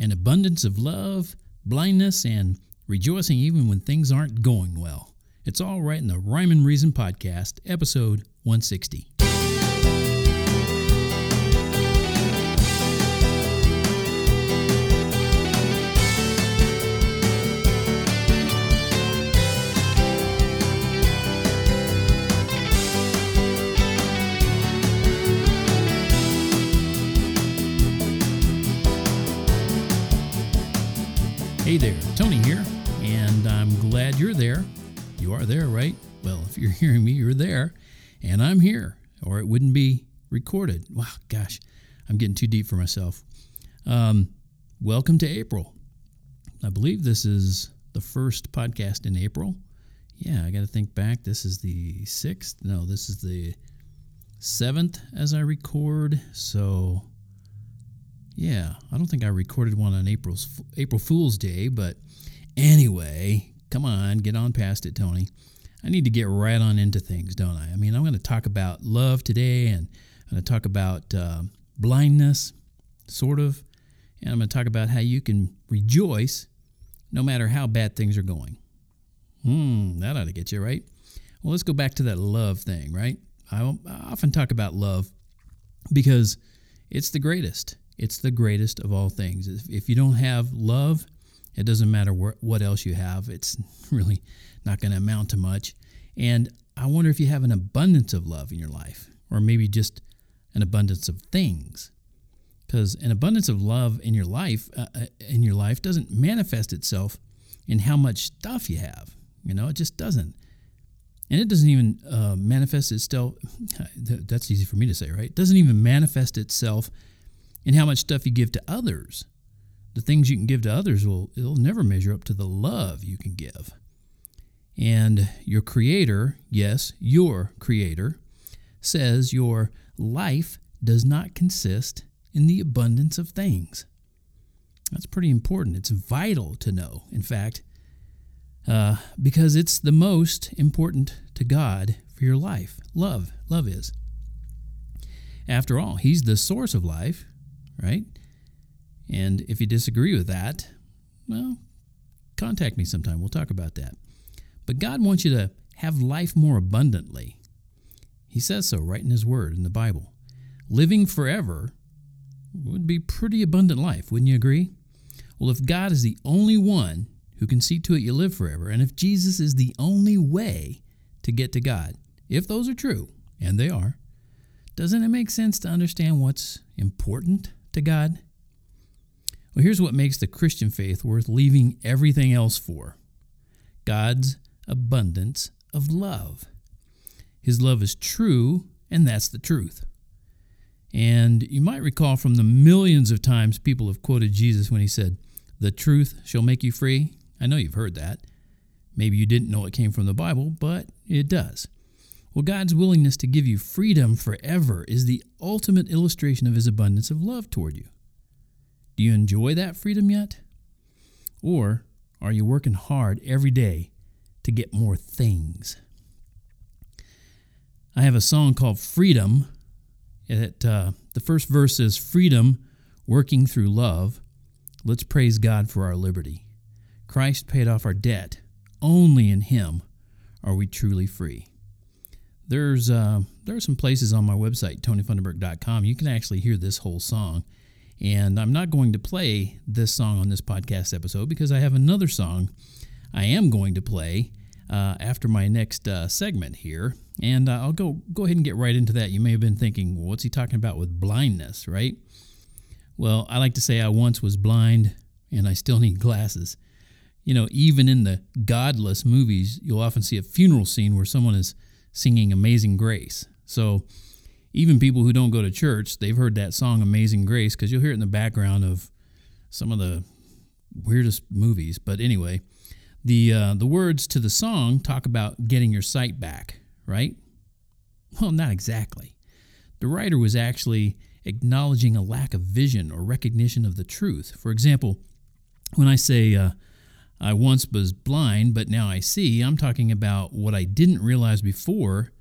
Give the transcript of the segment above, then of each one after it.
an abundance of love, blindness, and rejoicing even when things aren't going well. It's all right in the Rhyme and Reason podcast, episode 160. There, right? Well, if you're hearing me, you're there, and I'm here, or it wouldn't be recorded. Wow, gosh, I'm getting too deep for myself. Um, welcome to April. I believe this is the first podcast in April. Yeah, I got to think back. This is the sixth. No, this is the seventh as I record. So yeah, I don't think I recorded one on April's April Fool's Day, but anyway, come on, get on past it, Tony. I need to get right on into things, don't I? I mean, I'm going to talk about love today, and I'm going to talk about uh, blindness, sort of, and I'm going to talk about how you can rejoice no matter how bad things are going. Hmm, that ought to get you right. Well, let's go back to that love thing, right? I often talk about love because it's the greatest. It's the greatest of all things. If you don't have love, it doesn't matter what else you have. It's really not going to amount to much. And I wonder if you have an abundance of love in your life, or maybe just an abundance of things. Because an abundance of love in your life, uh, uh, in your life, doesn't manifest itself in how much stuff you have. You know, it just doesn't. And it doesn't even uh, manifest itself. That's easy for me to say, right? It doesn't even manifest itself in how much stuff you give to others. The things you can give to others will it'll never measure up to the love you can give. And your creator, yes, your creator, says your life does not consist in the abundance of things. That's pretty important. It's vital to know, in fact, uh, because it's the most important to God for your life. Love, love is. After all, He's the source of life, right? And if you disagree with that, well, contact me sometime. We'll talk about that. But God wants you to have life more abundantly. He says so right in His Word in the Bible. Living forever would be pretty abundant life, wouldn't you agree? Well, if God is the only one who can see to it you live forever, and if Jesus is the only way to get to God, if those are true, and they are, doesn't it make sense to understand what's important to God? Well, here's what makes the Christian faith worth leaving everything else for God's abundance of love. His love is true, and that's the truth. And you might recall from the millions of times people have quoted Jesus when he said, The truth shall make you free. I know you've heard that. Maybe you didn't know it came from the Bible, but it does. Well, God's willingness to give you freedom forever is the ultimate illustration of his abundance of love toward you. Do you enjoy that freedom yet? Or are you working hard every day to get more things? I have a song called Freedom. It, uh, the first verse is Freedom working through love. Let's praise God for our liberty. Christ paid off our debt. Only in Him are we truly free there's uh, there are some places on my website tonyfunderburk.com you can actually hear this whole song and i'm not going to play this song on this podcast episode because i have another song i am going to play uh, after my next uh, segment here. And uh, i'll go go ahead and get right into that. You may have been thinking well, what's he talking about with blindness right? Well i like to say i once was blind and i still need glasses. You know even in the godless movies you'll often see a funeral scene where someone is singing Amazing Grace. So even people who don't go to church, they've heard that song Amazing Grace because you'll hear it in the background of some of the weirdest movies. But anyway, the uh, the words to the song talk about getting your sight back, right? Well, not exactly. The writer was actually acknowledging a lack of vision or recognition of the truth. For example, when I say uh, I once was blind, but now I see. I'm talking about what I didn't realize before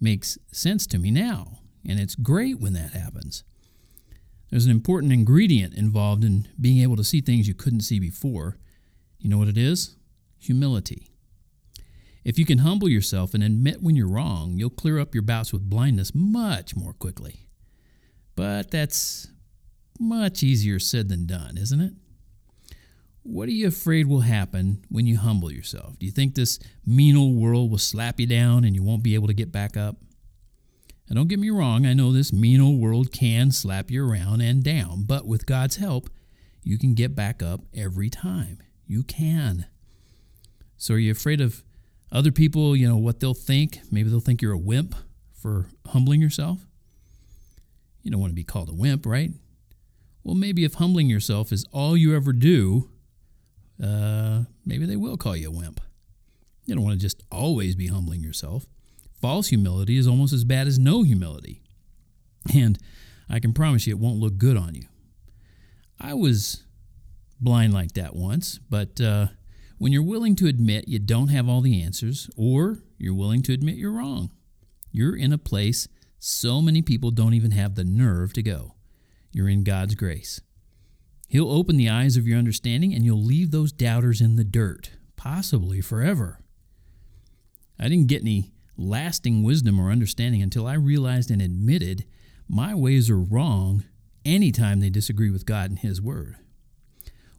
makes sense to me now. And it's great when that happens. There's an important ingredient involved in being able to see things you couldn't see before. You know what it is? Humility. If you can humble yourself and admit when you're wrong, you'll clear up your bouts with blindness much more quickly. But that's much easier said than done, isn't it? What are you afraid will happen when you humble yourself? Do you think this mean old world will slap you down and you won't be able to get back up? And don't get me wrong, I know this mean old world can slap you around and down, but with God's help, you can get back up every time. You can. So are you afraid of other people, you know, what they'll think? Maybe they'll think you're a wimp for humbling yourself. You don't want to be called a wimp, right? Well, maybe if humbling yourself is all you ever do, uh, maybe they will call you a wimp. You don't want to just always be humbling yourself. False humility is almost as bad as no humility. And I can promise you it won't look good on you. I was blind like that once, but uh, when you're willing to admit you don't have all the answers, or you're willing to admit you're wrong, you're in a place so many people don't even have the nerve to go. You're in God's grace. He'll open the eyes of your understanding and you'll leave those doubters in the dirt, possibly forever. I didn't get any lasting wisdom or understanding until I realized and admitted my ways are wrong anytime they disagree with God and His Word.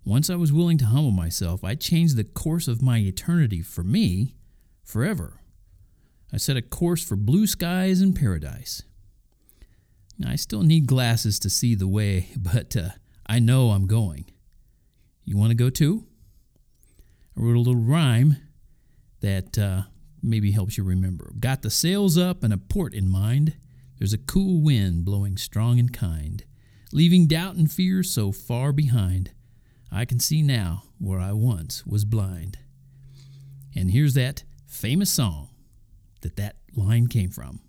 Once I was willing to humble myself, I changed the course of my eternity for me forever. I set a course for blue skies and paradise. I still need glasses to see the way, but uh, I know I'm going. You want to go too? I wrote a little rhyme that uh, maybe helps you remember. Got the sails up and a port in mind. There's a cool wind blowing strong and kind, leaving doubt and fear so far behind. I can see now where I once was blind. And here's that famous song that that line came from.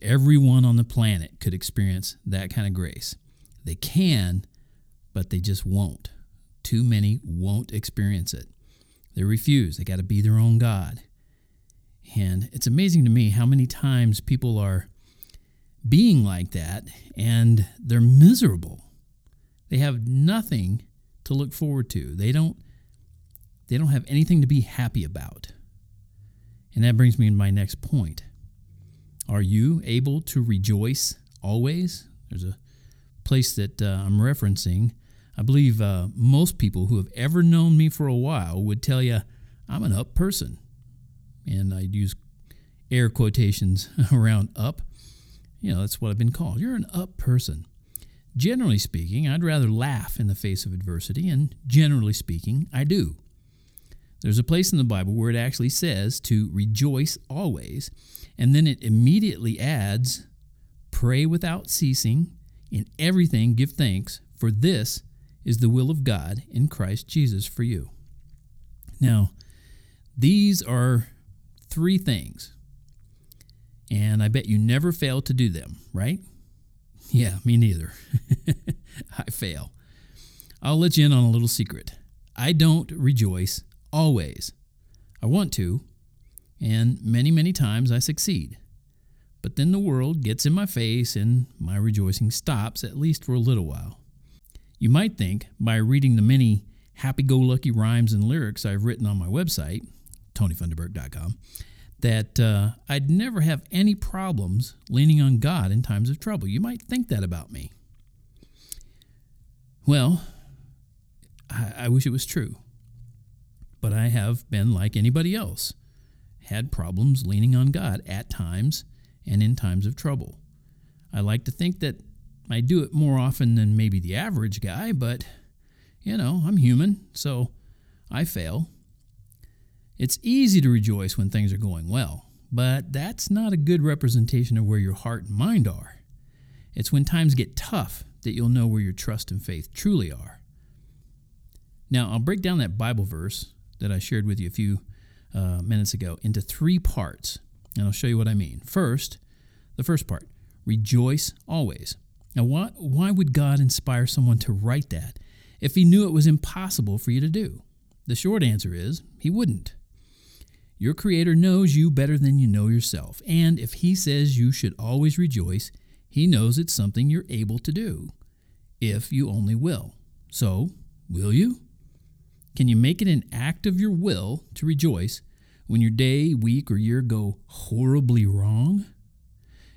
Everyone on the planet could experience that kind of grace. They can, but they just won't. Too many won't experience it. They refuse. They got to be their own God. And it's amazing to me how many times people are being like that and they're miserable. They have nothing to look forward to. They don't they don't have anything to be happy about. And that brings me to my next point. Are you able to rejoice always? There's a place that uh, I'm referencing. I believe uh, most people who have ever known me for a while would tell you I'm an up person. And I'd use air quotations around up. You know, that's what I've been called. You're an up person. Generally speaking, I'd rather laugh in the face of adversity, and generally speaking, I do. There's a place in the Bible where it actually says to rejoice always, and then it immediately adds, pray without ceasing, in everything give thanks, for this is the will of God in Christ Jesus for you. Now, these are three things, and I bet you never fail to do them, right? Yeah, me neither. I fail. I'll let you in on a little secret. I don't rejoice always. I want to, and many, many times I succeed. But then the world gets in my face and my rejoicing stops, at least for a little while. You might think, by reading the many happy go lucky rhymes and lyrics I've written on my website, tonyfunderburk.com, that uh, I'd never have any problems leaning on God in times of trouble. You might think that about me. Well, I, I wish it was true but I have been like anybody else, had problems leaning on God at times and in times of trouble. I like to think that I do it more often than maybe the average guy, but you know, I'm human, so I fail. It's easy to rejoice when things are going well, but that's not a good representation of where your heart and mind are. It's when times get tough that you'll know where your trust and faith truly are. Now, I'll break down that Bible verse that I shared with you a few uh, minutes ago into three parts, and I'll show you what I mean. First, the first part rejoice always. Now, why, why would God inspire someone to write that if he knew it was impossible for you to do? The short answer is he wouldn't. Your Creator knows you better than you know yourself, and if He says you should always rejoice, He knows it's something you're able to do, if you only will. So, will you? Can you make it an act of your will to rejoice when your day, week, or year go horribly wrong?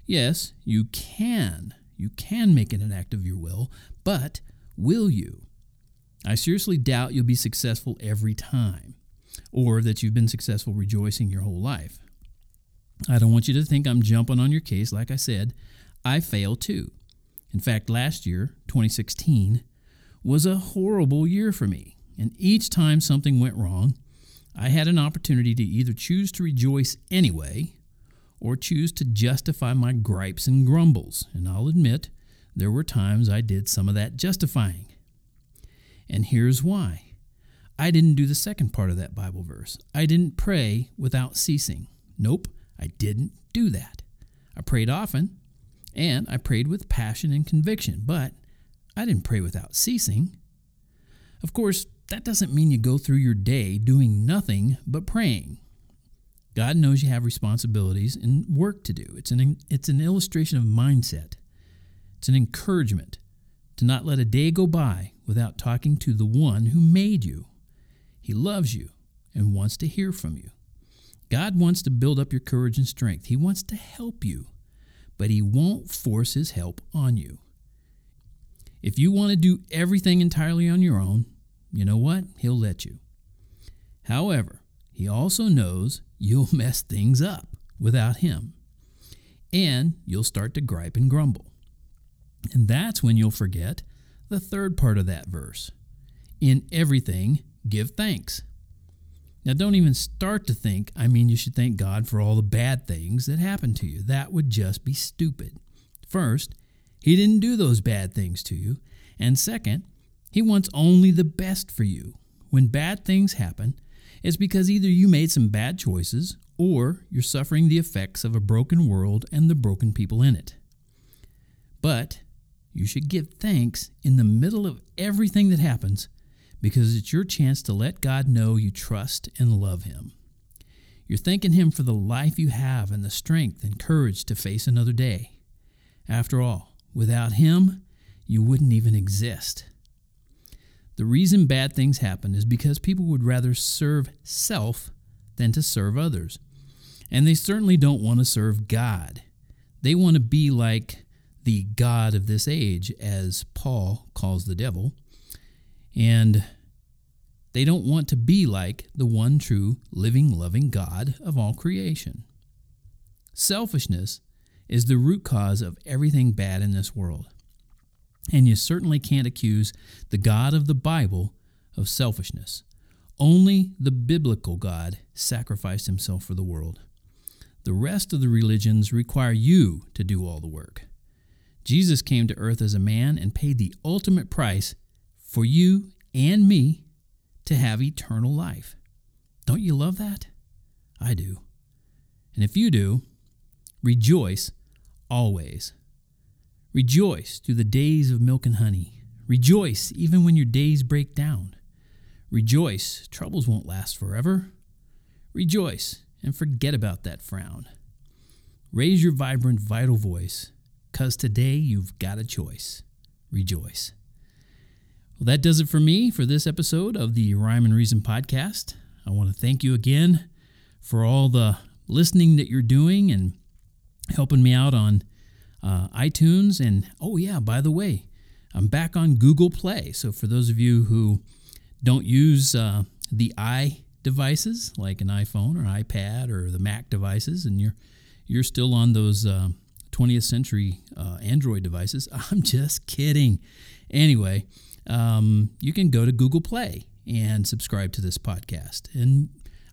Yes, you can. You can make it an act of your will, but will you? I seriously doubt you'll be successful every time, or that you've been successful rejoicing your whole life. I don't want you to think I'm jumping on your case. Like I said, I fail too. In fact, last year, 2016, was a horrible year for me. And each time something went wrong, I had an opportunity to either choose to rejoice anyway or choose to justify my gripes and grumbles. And I'll admit, there were times I did some of that justifying. And here's why I didn't do the second part of that Bible verse. I didn't pray without ceasing. Nope, I didn't do that. I prayed often, and I prayed with passion and conviction, but I didn't pray without ceasing. Of course, that doesn't mean you go through your day doing nothing but praying. God knows you have responsibilities and work to do. It's an, it's an illustration of mindset, it's an encouragement to not let a day go by without talking to the one who made you. He loves you and wants to hear from you. God wants to build up your courage and strength. He wants to help you, but He won't force His help on you. If you want to do everything entirely on your own, you know what? He'll let you. However, he also knows you'll mess things up without him. And you'll start to gripe and grumble. And that's when you'll forget the third part of that verse. In everything, give thanks. Now, don't even start to think, I mean, you should thank God for all the bad things that happen to you. That would just be stupid. First, He didn't do those bad things to you. And second, He wants only the best for you. When bad things happen, it's because either you made some bad choices or you're suffering the effects of a broken world and the broken people in it. But you should give thanks in the middle of everything that happens because it's your chance to let God know you trust and love Him. You're thanking Him for the life you have and the strength and courage to face another day. After all, without Him, you wouldn't even exist. The reason bad things happen is because people would rather serve self than to serve others. And they certainly don't want to serve God. They want to be like the God of this age, as Paul calls the devil. And they don't want to be like the one true, living, loving God of all creation. Selfishness is the root cause of everything bad in this world. And you certainly can't accuse the God of the Bible of selfishness. Only the biblical God sacrificed himself for the world. The rest of the religions require you to do all the work. Jesus came to earth as a man and paid the ultimate price for you and me to have eternal life. Don't you love that? I do. And if you do, rejoice always. Rejoice through the days of milk and honey. Rejoice even when your days break down. Rejoice, troubles won't last forever. Rejoice and forget about that frown. Raise your vibrant, vital voice, because today you've got a choice. Rejoice. Well, that does it for me for this episode of the Rhyme and Reason podcast. I want to thank you again for all the listening that you're doing and helping me out on uh, iTunes. And oh, yeah, by the way, I'm back on Google Play. So for those of you who don't use uh, the i devices like an iPhone or iPad or the Mac devices, and you're you're still on those uh, 20th century uh, Android devices, I'm just kidding. Anyway, um, you can go to Google Play and subscribe to this podcast. And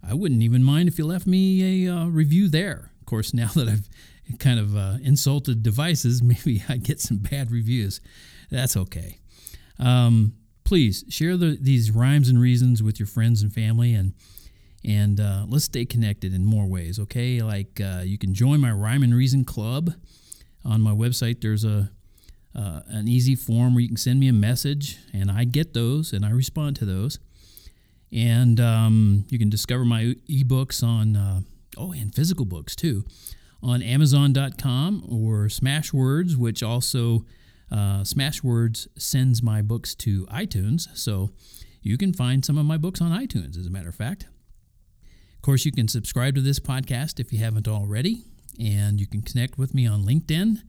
I wouldn't even mind if you left me a uh, review there. Of course, now that I've kind of uh, insulted devices, maybe I get some bad reviews. That's okay. Um, please share the, these rhymes and reasons with your friends and family, and and uh, let's stay connected in more ways. Okay, like uh, you can join my rhyme and reason club on my website. There's a uh, an easy form where you can send me a message, and I get those and I respond to those. And um, you can discover my ebooks on, uh, oh, and physical books too, on Amazon.com or Smashwords, which also uh, Smashwords sends my books to iTunes. So you can find some of my books on iTunes, as a matter of fact. Of course, you can subscribe to this podcast if you haven't already, and you can connect with me on LinkedIn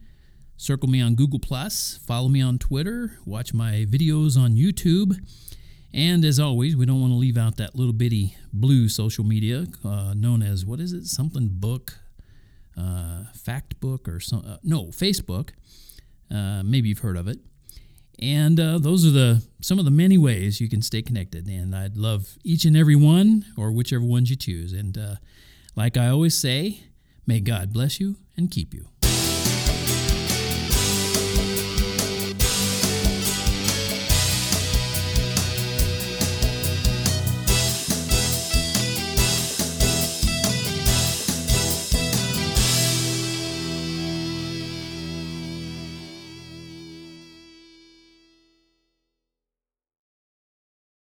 Circle me on Google, Plus, follow me on Twitter, watch my videos on YouTube. And as always, we don't want to leave out that little bitty blue social media uh, known as what is it? Something book, uh, fact book, or some, uh, no, Facebook. Uh, maybe you've heard of it. And uh, those are the some of the many ways you can stay connected. And I'd love each and every one, or whichever ones you choose. And uh, like I always say, may God bless you and keep you.